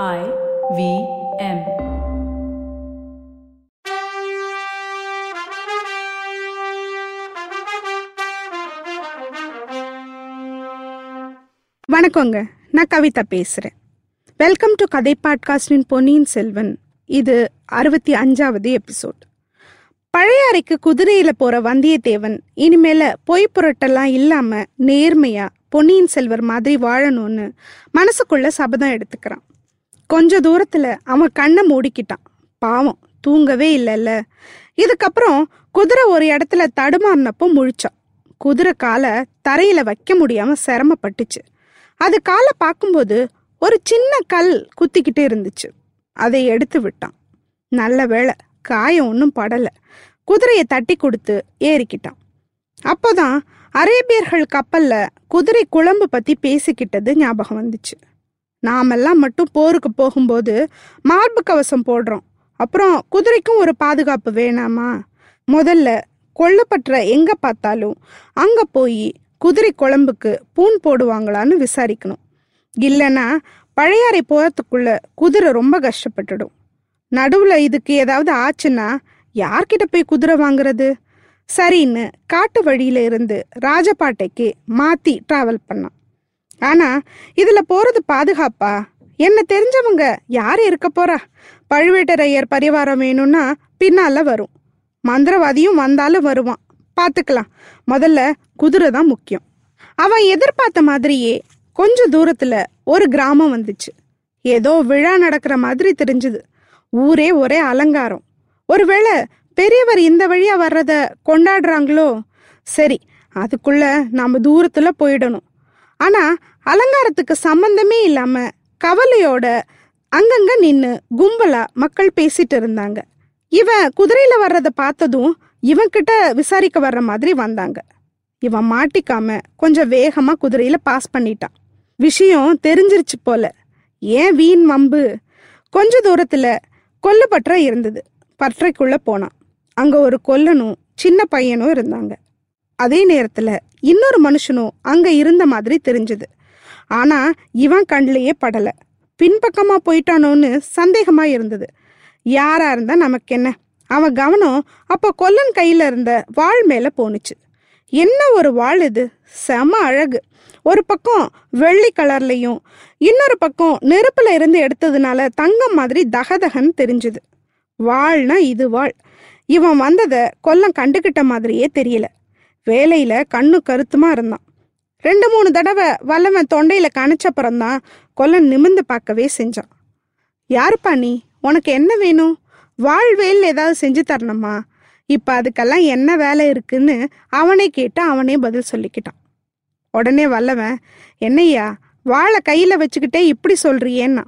I V M. வணக்கங்க. நான் கவிதா பேசுகிறேன் வெல்கம் டு கதை பாட்காஸ்டின் பொன்னியின் செல்வன். இது அறுபத்தி அஞ்சாவது எபிசோட் பழைய அறைக்கு குதிரையில் போகிற வந்தியத்தேவன் இனிமேல பொய் புரட்டெல்லாம் இல்லாமல் நேர்மையாக பொன்னியின் செல்வர் மாதிரி வாழணும்னு மனசுக்குள்ள சபதம் எடுத்துக்கிறான். கொஞ்ச தூரத்தில் அவன் கண்ணை மூடிக்கிட்டான். பாவம் தூங்கவே இல்லைல்ல. இதுக்கப்புறம் குதிரை ஒரு இடத்துல தடுமாறினப்போ முழிச்சான். குதிரை காலை தரையில வைக்க முடியாம சிரமப்பட்டுச்சு. அது காலை பார்க்கும்போது ஒரு சின்ன கல் குத்திக்கிட்டே இருந்துச்சு. அதை எடுத்து விட்டான். நல்ல வேளை காயம் ஒன்றும் படலை. குதிரையை தட்டி கொடுத்து ஏறிக்கிட்டான். அப்போதான் அரேபியர்கள் கப்பலில் குதிரை குழம்பு பற்றி பேசிக்கிட்டது ஞாபகம் வந்துச்சு. நாமெல்லாம் மட்டும் போருக்கு போகும்போது மார்பு கவசம் போடுறோம். அப்புறம் குதிரைக்கும் ஒரு பாதுகாப்பு வேணாமா? முதல்ல கொல்லப்பட்ட எங்க பார்த்தாலும் அங்க போய் குதிரை குழம்புக்கு பூன் போடுவாங்களான்னு விசாரிக்கணும். இல்லைன்னா பழையாறை போகிறதுக்குள்ள குதிரை ரொம்ப கஷ்டப்பட்டுடும். நடுவில் இதுக்கு ஏதாவது ஆச்சுன்னா யார்கிட்ட போய் குதிரை வாங்குறது? சரின்னு காட்டு வழியில இருந்து ராஜபாட்டைக்கு மாத்தி டிராவல் பண்ணான். ஆனா இதுல போறது பாதுகாப்பா? என்ன தெரிஞ்சவங்க யார் இருக்க போறா? பழுவேட்டரையர் பரிவாரம் வேணும்னா பின்னால வரும். மந்திரவாதியும் வந்தாலும் வருவான். பார்த்துக்கலாம் முதல்ல குதிரை தான் முக்கியம். அவன் எதிர்பார்த்த மாதிரியே கொஞ்ச தூரத்துல ஒரு கிராமம் வந்துச்சு. ஏதோ விழா நடக்கிற மாதிரி தெரிஞ்சுது. ஊரே ஒரே அலங்காரம். ஒருவேளை பெரியவர் இந்த வழியா வர்றத கொண்டாடுறாங்களோ? சரி அதுக்குள்ள நாம தூரத்துல போயிடணும். ஆனா அலங்காரத்துக்கு சம்பந்தமே இல்லாம கவலையோட அங்கங்க நின்னு கும்பலா மக்கள் பேசிட்டு இருந்தாங்க. இவன் குதிரையில வர்றதை பார்த்ததும் இவன்கிட்ட விசாரிக்க வர்ற மாதிரி வந்தாங்க. இவன் மாட்டிக்காம கொஞ்சம் வேகமா குதிரையில பாஸ் பண்ணிட்டான் விஷயம் தெரிஞ்சிருச்சு போல. ஏன் வீண் வம்பு? கொஞ்ச தூரத்துல கொல்லப்பற்ற இருந்தது. பற்றைக்குள்ள போனான் அங்க ஒரு கொல்லனும் சின்ன பையனும் இருந்தாங்க. அதே நேரத்துல இன்னொரு மனுஷனும் அங்க இருந்த மாதிரி தெரிஞ்சது. ஆனா இவன் கண்ணிலேயே படல. பின்பக்கமா போயிட்டானோன்னு சந்தேகமா இருந்தது. யாரா இருந்தா நமக்கு என்ன அவன் கவனம் அப்போ கொல்லன் கையில இருந்த வாள் மேல போனுச்சு என்ன ஒரு வாள் இது? செம அழகு. ஒரு பக்கம் வெள்ளி கலர்லையும் இன்னொரு பக்கம் நெருப்புல இருந்து எடுத்ததுனால தங்கம் மாதிரி தகதகன்னு தெரிஞ்சுது. வாழ்னா இது வாழ் இவன் வந்ததை கொல்லம் கண்டுகிட்ட மாதிரியே தெரியல. வேலையில கண்ணு கருத்துமா இருந்தான். ரெண்டு மூணு தடவை வல்லவன் தொண்டையில கணிச்சப்புறம்தான் கொல்லன் நிமிர்ந்து பார்க்கவே செஞ்சான். யாருப்பா நீ? உனக்கு என்ன வேணும்? வாழ்வேல் ஏதாவது செஞ்சு தரணுமா? இப்ப அதுக்கெல்லாம் என்ன வேலை இருக்குன்னு அவனே கேட்டு அவனே பதில் சொல்லிக்கிட்டான். உடனே வல்லவன் என்னய்யா வாழை கையில வச்சுக்கிட்டே இப்படி சொல்றியேன்னா?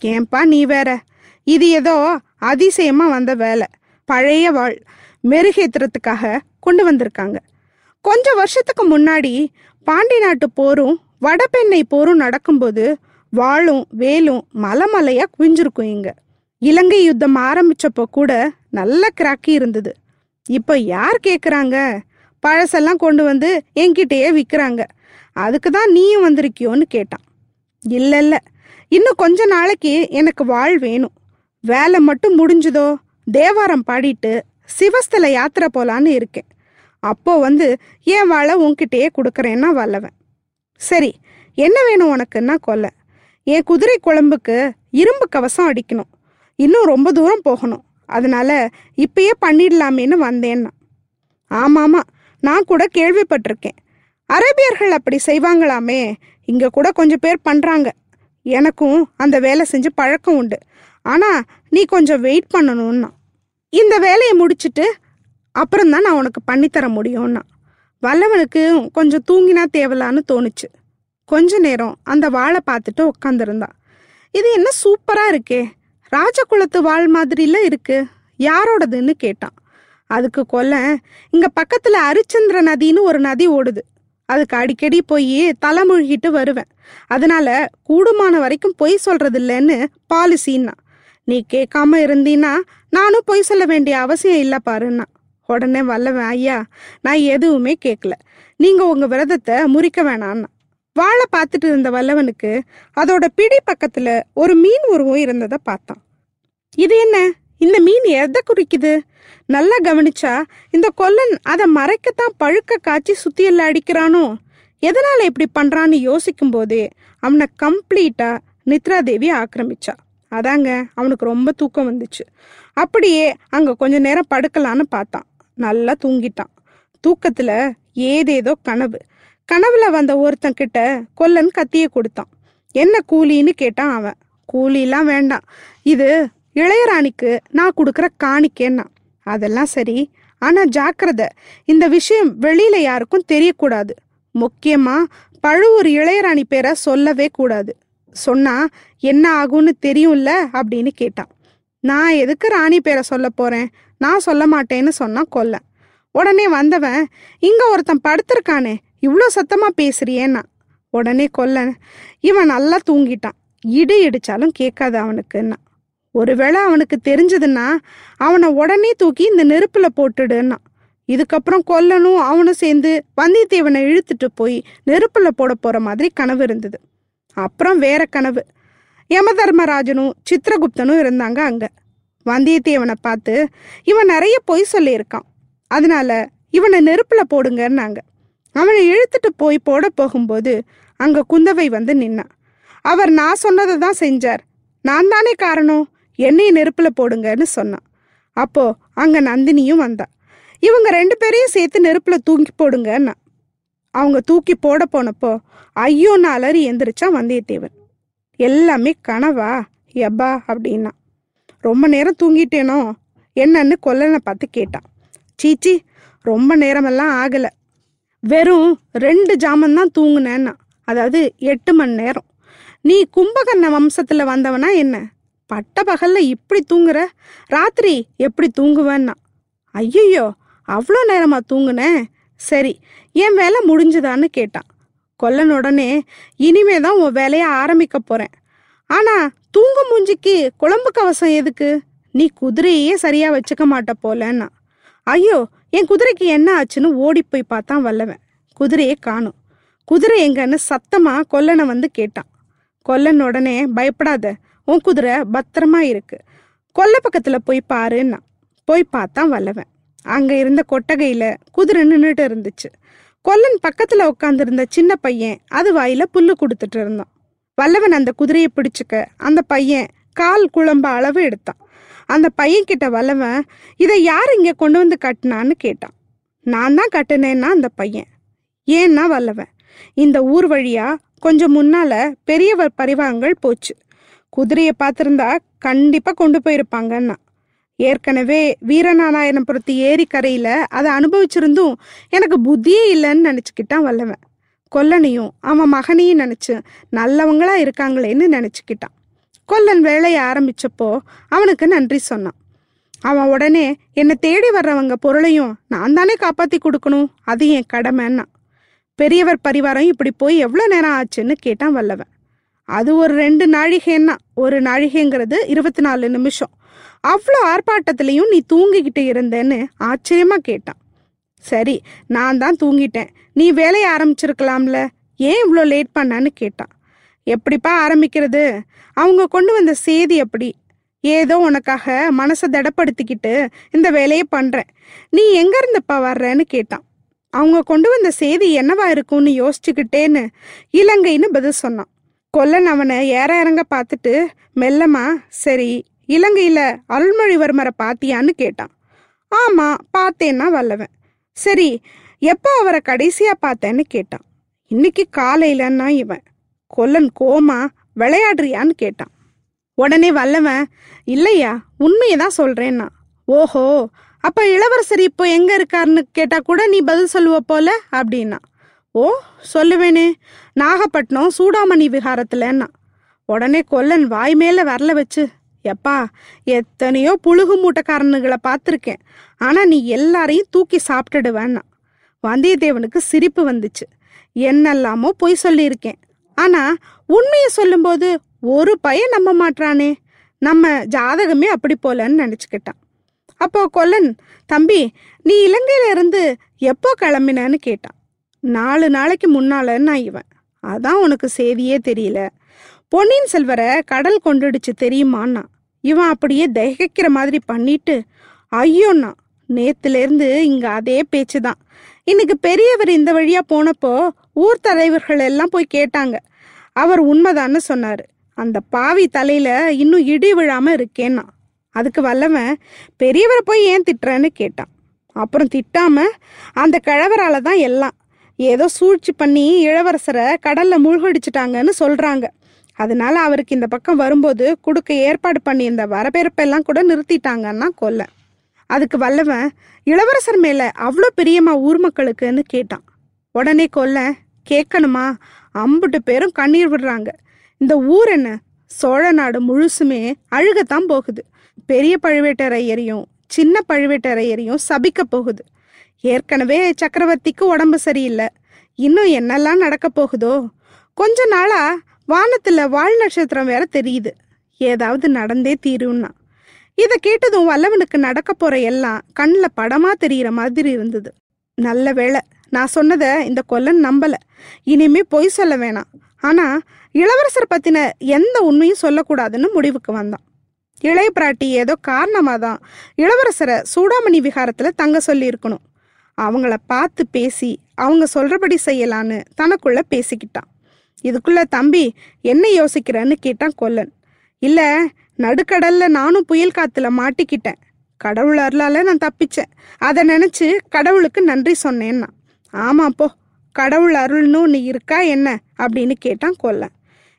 ஏன்பா நீ வேற? இது ஏதோ அதிசயமா வந்த வேலை. பழைய வாழ் மெருகேத்துறதுக்காக கொண்டு வந்திருக்காங்க. கொஞ்ச வருஷத்துக்கு முன்னாடி பாண்டி நாட்டு போரும் வடபெண்ணை போரும் நடக்கும்போது வாளும் வேலும் மலமலையா குவிஞ்சிருக்கும் இங்க. இலங்கை யுத்தம் ஆரம்பிச்சப்போ கூட நல்ல கிராக்கி இருந்தது. இப்போ யார் கேக்குறாங்க? பழசெல்லாம் கொண்டு வந்து என்கிட்டயே விற்கிறாங்க அதுக்கு தான் நீயும் வந்திருக்கியோன்னு கேட்டான். இல்ல இல்ல இன்னும் கொஞ்ச நாளைக்கு எனக்கு வாழ் வேணும். வேலை மட்டும் முடிஞ்சுதோ? தேவாரம் பாடிட்டு சிவஸ்தல யாத்திரை போலான்னு இருக்கேன். அப்போ வந்து என் வாழை உன்கிட்டயே கொடுக்குறேன்னா வல்லவன். சரி என்ன வேணும் உனக்குன்னா கொலை என் குதிரை குழம்புக்கு இரும்பு கவசம் அடிக்கணும். இன்னும் ரொம்ப தூரம் போகணும். அதனால இப்பயே பண்ணிடலாமேன்னு வந்தேன்னா. ஆமாமா நான் கூட கேள்விப்பட்டிருக்கேன். அரேபியர்கள் அப்படி செய்வாங்களாமே இங்க கூட கொஞ்சம் பேர் பண்றாங்க. எனக்கும் அந்த வேலை செஞ்சு பழக்கம் உண்டு. ஆனா நீ கொஞ்சம் வெயிட் பண்ணணும்னா. இந்த வேலையை முடிச்சுட்டு அப்புறம் தான் நான் உனக்கு பண்ணித்தர முடியும்னா. வல்லவனுக்கு கொஞ்சம் தூங்கினா தேவலான்னு தோணுச்சு. கொஞ்ச நேரம் அந்த வாழை பார்த்துட்டு உட்காந்துருந்தான் இது என்ன சூப்பராக இருக்கே. ராஜகுலத்து வாழ் மாதிரில இருக்கு. யாரோடதுன்னு கேட்டான். அதுக்கு கொல்ல இங்க பக்கத்துல அரிச்சந்திர நதின்னு ஒரு நதி ஓடுது. அதுக்கு அடிக்கடி போய் தலைமுழுகிட்டு வருவேன். அதனால கூடுமான வரைக்கும் பொய் சொல்றது இல்லைன்னு பாலிசின்னா. நீ கேட்காம இருந்தீன்னா நானும் பொய் சொல்ல வேண்டிய அவசியம் இல்லை பாருன்னா. உடனே வல்லவன் ஐயா நான் எதுவுமே கேட்கல நீங்க உங்க விரதத்தை முறிக்க வேணான்னா வாழை பார்த்துட்டு இருந்த வல்லவனுக்கு அதோட பிடி பக்கத்துல ஒரு மீன் உருவம் இருந்ததை பார்த்தான். இது என்ன? இந்த மீன் எதை குறிக்குது? நல்லா கவனிச்சா இந்த கொல்லன் அதை மறைக்கத்தான் பழுக்க காய்ச்சி சுத்தியல்ல அடிக்கிறானோ? எதனால இப்படி பண்றான்னு யோசிக்கும் போதே அவனை கம்ப்ளீட்டா நித்ராதேவி ஆக்கிரமிச்சா. அதாங்க அவனுக்கு ரொம்ப தூக்கம் வந்துச்சு. அப்படியே அங்க கொஞ்ச நேரம் படுக்கலான்னு பார்த்தான். நல்லா தூங்கிட்டான். தூக்கத்துல ஏதேதோ கனவு. கனவுல வந்த ஒருத்தன் கிட்ட கொல்லன் கத்திய கொடுத்தான். என்ன கூலின்னு கேட்டான் அவன். கூலிலாம் வேண்டாம். இது இளையராணிக்கு நான் கொடுக்குற காணிக்கேன்னா. அதெல்லாம் சரி. ஆனா ஜாக்கிரதை. இந்த விஷயம் வெளியில யாருக்கும் தெரியக்கூடாது. முக்கியமா பழுவூர் இளையராணி பேரை சொல்லவே கூடாது. சொன்னா என்ன ஆகும்னு தெரியும்ல? அப்படின்னு கேட்டான். நான் எதுக்கு ராணி பேரை சொல்ல போறேன்? நான் சொல்ல மாட்டேன்னு சொன்னா கொல்ல. உடனே வந்தவன் இங்க ஒருத்தன் படுத்திருக்கானே இவ்வளோ சத்தமா பேசுறியேன்னா? உடனே கொல்ல இவன் நல்லா தூங்கிட்டான் இடி இடிச்சாலும் கேட்காது அவனுக்குன்னா. ஒருவேளை அவனுக்கு தெரிஞ்சதுன்னா அவனை உடனே தூக்கி இந்த நெருப்புல போட்டுடுன்னா. இதுக்கப்புறம் கொல்லனும் அவனும் சேர்ந்து வந்தியத்தேவனை இழுத்துட்டு போய் நெருப்புல போட போற மாதிரி கனவு இருந்தது. அப்புறம் வேற கனவு. யமதர்மராஜனும் சித்திரகுப்தனும் இருந்தாங்க அங்க. வந்தியத்தேவனை பார்த்து இவன் நிறைய பொய் சொல்லியிருக்கான். அதனால இவனை நெருப்புல போடுங்கன்னாங்க. அவனை இழுத்துட்டு போய் போட போகும்போது அங்க குந்தவை வந்து நின்னான் அவர் நான் சொன்னதை தான் செஞ்சார். நான் தானே காரணம்? என்னையை நெருப்புல போடுங்கன்னு சொன்னான் அப்போ அங்க நந்தினியும் வந்தா. இவங்க ரெண்டு பேரையும் சேர்த்து நெருப்புல தூக்கி போடுங்கன்னா. அவங்க தூக்கி போட போனப்போ ஐயோன்னு அலறி எந்திரிச்சா வந்தியத்தேவன். எல்லாமே கனவா? எப்பா? அப்படின்னா. ரொம்ப நேரம் தூங்கிட்டேனோ? என்னன்னு கொல்லனை பார்த்து கேட்டான். சீச்சி ரொம்ப நேரமெல்லாம் ஆகலை. வெறும் ரெண்டு ஜாமன் தான் தூங்குனேன்னா அதாவது எட்டு மணி நேரம். நீ கும்பகர்ண வம்சத்தில் வந்தவனா என்ன? பட்ட பகலில் இப்படி தூங்குற? ராத்திரி எப்படி தூங்குவேன்னா? ஐயோ அவ்வளோ நேரமாக தூங்குனேன் சரி என் வேலை முடிஞ்சுதான்னு கேட்டான். கொல்லன் உடனே இனிமே தான் உன் வேலையை ஆரம்பிக்க போகிறேன் ஆனால் தூங்கும் மூஞ்சிக்கு குழம்பு கவசம் எதுக்கு? நீ குதிரையே சரியா வச்சுக்க மாட்ட போலன்னா. ஐயோ என் குதிரைக்கு என்ன ஆச்சுன்னு ஓடி போய் பார்த்தான் வல்லவன். குதிரையை காணும். குதிரை எங்கன்னு சத்தமா கொல்லனை வந்து கேட்டான். கொல்லன் உடனே பயப்படாத உன் குதிரை பத்திரமா இருக்கு. கொல்ல பக்கத்துல போய் பாருன்னா. போய் பார்த்தான் வல்லவன். அங்க இருந்த கொட்டகையில குதிரை நின்றுட்டு இருந்துச்சு. கொல்லன் பக்கத்துல உட்காந்துருந்த சின்ன பையன் அது வாயில புல்லு கொடுத்துட்டு இருந்தான். வல்லவன் அந்த குதிரையை பிடிச்சுக்க அந்த பையன் கால் குழம்ப அளவு எடுத்தான். அந்த பையன் கிட்ட வல்லவன் இதை யார் இங்கே கொண்டு வந்து கட்டினான்னு கேட்டான். நான் தான் கட்டினேன்னா அந்த பையன். ஏன்னா வல்லவன் இந்த ஊர் வழியா கொஞ்சம் முன்னால பெரியவர் பரிவாரங்கள் போச்சு. குதிரையை பார்த்திருந்தா கண்டிப்பா கொண்டு போயிருப்பாங்கன்னா. ஏற்கனவே வீரநாராயணபுரத்து ஏரிக்கரையில அதை அனுபவிச்சிருந்தும் எனக்கு புத்தியே இல்லைன்னு நினச்சிக்கிட்டான் வல்லவன். கொல்லனையும் அவன் மகனையும் நினச்சி நல்லவங்களா இருக்காங்களேன்னு நினச்சிக்கிட்டான். கொல்லன் வேலையை ஆரம்பிச்சப்போ அவனுக்கு நன்றி சொன்னான். அவன் உடனே என்னை தேடி வர்றவங்க பொருளையும் நான் தானே காப்பாற்றி கொடுக்கணும்? அது என் கடமைன்னா. பெரியவர் பரிவாரம் இப்படி போய் எவ்வளோ நேரம் ஆச்சுன்னு கேட்டான் வல்லவன். அது ஒரு ரெண்டு நாழிகைன்னா ஒரு நாழிகைங்கிறது இருபத்தி நாலு நிமிஷம். அவ்வளோ ஆர்ப்பாட்டத்திலையும் நீ தூங்கிக்கிட்டு இருந்தேன்னு ஆச்சரியமா கேட்டான். சரி நான் தான் தூங்கிட்டேன். நீ வேலையை ஆரம்பிச்சிருக்கலாம்ல. ஏன் இவ்வளோ லேட் பண்ணான்னு கேட்டான். எப்படிப்பா ஆரம்பிக்கிறது? அவங்க கொண்டு வந்த சேதி அப்படி ஏதோ உனக்காக மனசை திடப்படுத்திக்கிட்டு இந்த வேலையை பண்ணுறேன் நீ எங்கேருந்துப்பா வர்றேன்னு கேட்டான். அவங்க கொண்டு வந்த செய்தி என்னவா இருக்கும்னு யோசிச்சுக்கிட்டேன்னு இலங்கைன்னு பதில் சொன்னான். கொல்லன் அவனை ஏற இறங்க பார்த்துட்டு மெல்லமா சரி இலங்கையில் அருள்மொழிவர்மரை பாத்தியான்னு கேட்டான். ஆமாம் பார்த்தேன்னா வல்லவன். சரி எப்போ அவரை கடைசியா பார்த்தேன்னு கேட்டான். இன்னைக்கு காலையிலன்னா இவன். கொல்லன் கோமா விளையாடுறியான்னு கேட்டான். உடனே வல்லவன் இல்லையா உண்மையை தான் சொல்றேன்னா. ஓஹோ அப்ப இளவரசர் இப்போ எங்க இருக்காருன்னு கேட்டா கூட நீ பதில் சொல்லுவ போல அப்படின்னா. ஓ சொல்லுவேனே நாகப்பட்டினம் சூடாமணி விகாரத்துலன்னா உடனே கொல்லன் வாய் மேல வரல வச்சு எப்பா எத்தனையோ புழுகு மூட்டைக்காரனுங்களை பார்த்துருக்கேன். ஆனா நீ எல்லாரையும் தூக்கி சாப்பிட்டுடுவேன்னா வந்தியத்தேவனுக்கு சிரிப்பு வந்துச்சு. என்னெல்லாமோ பொய் சொல்லியிருக்கேன். ஆனா உண்மையை சொல்லும்போது ஒரு பையன் நம்ப மாட்றானே. நம்ம ஜாதகமே அப்படி போலன்னு நினச்சிக்கிட்டான். அப்போ கொல்லன் தம்பி நீ இலங்கையில இருந்து எப்போ கிளம்பினன்னு கேட்டான். நாலு நாளைக்கு முன்னாலன்னா இவன். அதான் உனக்கு செய்தியே தெரியல. பொன்னியின் செல்வரை கடல் கொண்டுடுச்சு தெரியுமான்னா இவன் அப்படியே தகிக்கிற மாதிரி பண்ணிட்டு ஐயோண்ணா நேத்துல இங்க அதே பேச்சு தான் இன்னைக்கு பெரியவர் இந்த வழியா போனப்போ ஊர் தலைவர்கள் எல்லாம் போய் கேட்டாங்க. அவர் உண்மைதான்னு சொன்னாரு. அந்த பாவி தலையில இன்னும் இடி விழாம இருக்கேன்னா. அதுக்கு வல்லவன் பெரியவரை போய் ஏன் திட்டுறேன்னு கேட்டான். அப்புறம் திட்டாம அந்த கிழவரால தான் எல்லாம். ஏதோ சூழ்ச்சி பண்ணி இளவரசரை கடல்ல மூழ்கடிச்சிட்டாங்கன்னு சொல்றாங்க. அதனால அவருக்கு இந்த பக்கம் வரும்போது கொடுக்க ஏற்பாடு பண்ணி இந்த வரவேற்பெல்லாம் கூட நிறுத்திட்டாங்கன்னா கொல்ல. அதுக்கு வல்லவன் இளவரசர் மேல அவ்வளோ பிரியமா ஊர் மக்களுக்குன்னு கேட்டான். உடனே கொல்ல கேட்கணுமா அம்புட்டு பேரும் கண்ணீர் விடுறாங்க. இந்த ஊர் என்ன? சோழ நாடு முழுசுமே அழுகத்தான் போகுது. பெரிய பழுவேட்டரையரையும் சின்ன பழுவேட்டரையரையும் சபிக்க போகுது. ஏற்கனவே சக்கரவர்த்திக்கு உடம்பு சரியில்லை. இன்னும் என்னெல்லாம் நடக்க போகுதோ? கொஞ்ச நாளா வானத்துல வால் நட்சத்திரம் வேற தெரியுது. ஏதாவது நடந்தே தீரும்னா. இதை கேட்டதும் வல்லவனுக்கு நடக்க போற எல்லாம் கண்ணில் படமா தெரியிற மாதிரி இருந்தது. நல்ல வேளை நான் சொன்னதை இந்த கொல்லன் நம்பல. இனிமே பொய் சொல்ல வேணாம். ஆனா இளவரசர் பத்தின எந்த உண்மையும் சொல்லக்கூடாதுன்னு முடிவுக்கு வந்தான். இளைய பிராட்டி ஏதோ காரணமாக தான் இளவரசரை சூடாமணி விகாரத்தில் தங்க சொல்லியிருக்கணும். அவங்கள பார்த்து பேசி அவங்க சொல்றபடி செய்யலான்னு தனக்குள்ள பேசிக்கிட்டான். இதுக்குள்ள தம்பி என்ன யோசிக்கிறன்னு? கேட்டான் கொல்லன். இல்ல நடுக்கடல்ல நானும் புயல் காத்துல மாட்டிக்கிட்டேன். கடவுள் அருளால நான் தப்பிச்சேன். அதை நினைச்சு கடவுளுக்கு நன்றி சொன்னேன்னா ஆமா போ கடவுள் அருள்னு ஒன்று இருக்கா என்ன? அப்படின்னு கேட்டான் கொல்லன்.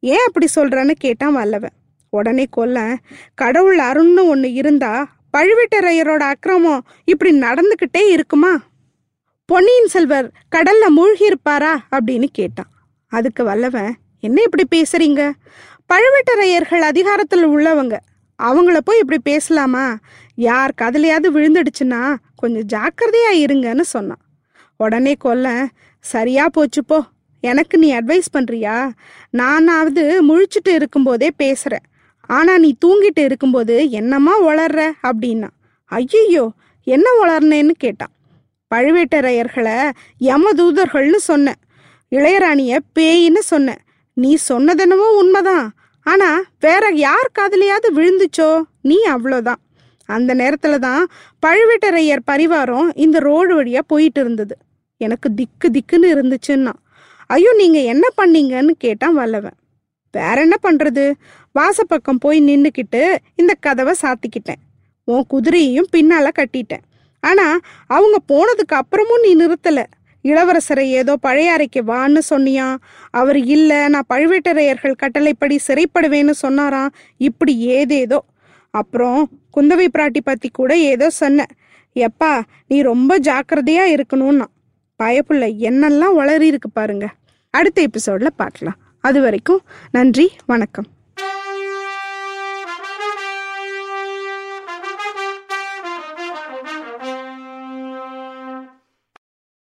ஏன் அப்படி சொல்றேன்னு கேட்டான் வல்லவன். உடனே கொல்லன் கடவுள் அருள்னு ஒன்று இருந்தா பழுவேட்டரையரோட அக்கிரமம் இப்படி நடந்துக்கிட்டே இருக்குமா? பொன்னியின் செல்வர் கடல்ல மூழ்கி இருப்பாரா அப்படின்னு கேட்டான். அதுக்கு வல்லவன் என்ன இப்படி பேசுறீங்க? பழுவேட்டரையர்கள் அதிகாரத்தில் உள்ளவங்க. அவங்கள போய் இப்படி பேசலாமா? யார் கதலையாவது விழுந்துடுச்சுன்னா கொஞ்சம் ஜாக்கிரதையா இருங்கன்னு சொன்னான். உடனே கொல்ல சரியா போச்சுப்போ எனக்கு நீ அட்வைஸ் பண்றியா? நானாவது முழிச்சிட்டு இருக்கும்போதே பேசுறேன். ஆனா நீ தூங்கிட்டு இருக்கும்போது என்னம்மா வளர்ற அப்படின்னா. ஐயோ என்ன வளர்னேன்னு கேட்டான். பழுவேட்டரையர்களை யமதூதர்கள்னு சொன்னேன். இளையராணிய பேயின்னு சொன்னேன். நீ சொன்னதென்னவோ உண்மைதான். ஆனா வேற யார் காதலியாவது விழுந்துச்சோ? நீ அவ்வளோதான். அந்த நேரத்துல தான் பழுவேட்டரையர் பரிவாரம் இந்த ரோடு வழியா போயிட்டு இருந்தது. எனக்கு திக்கு திக்குன்னு இருந்துச்சுன்னா. ஐயோ நீங்க என்ன பண்ணீங்கன்னு கேட்டான் வல்லவன். வேற என்ன பண்றது? வாசப்பக்கம் போய் நின்னுக்கிட்டு இந்த கதவை சாத்திக்கிட்டேன். உன் குதிரையையும் பின்னால கட்டிட்டேன். ஆனா அவங்க போனதுக்கு அப்புறமும் நீ நிறுத்தலை. இளவரசரை ஏதோ பழைய அறைக்கு வான்னு சொன்னியா? அவர் இல்லை நான் பழுவேட்டரையர்கள் கட்டளைப்படி சிறைப்படுவேன்னு சொன்னாராம் இப்படி ஏதேதோ. அப்புறம் குந்தவை பிராட்டி பத்தி கூட ஏதோ சொன்ன. எப்பா நீ ரொம்ப ஜாக்கிரதையா இருக்கணும்னா. பயப்புள்ள என்னெல்லாம் வளரி இருக்கு பாருங்க. அடுத்த எபிசோட்ல பார்க்கலாம். அது வரைக்கும் நன்றி வணக்கம்.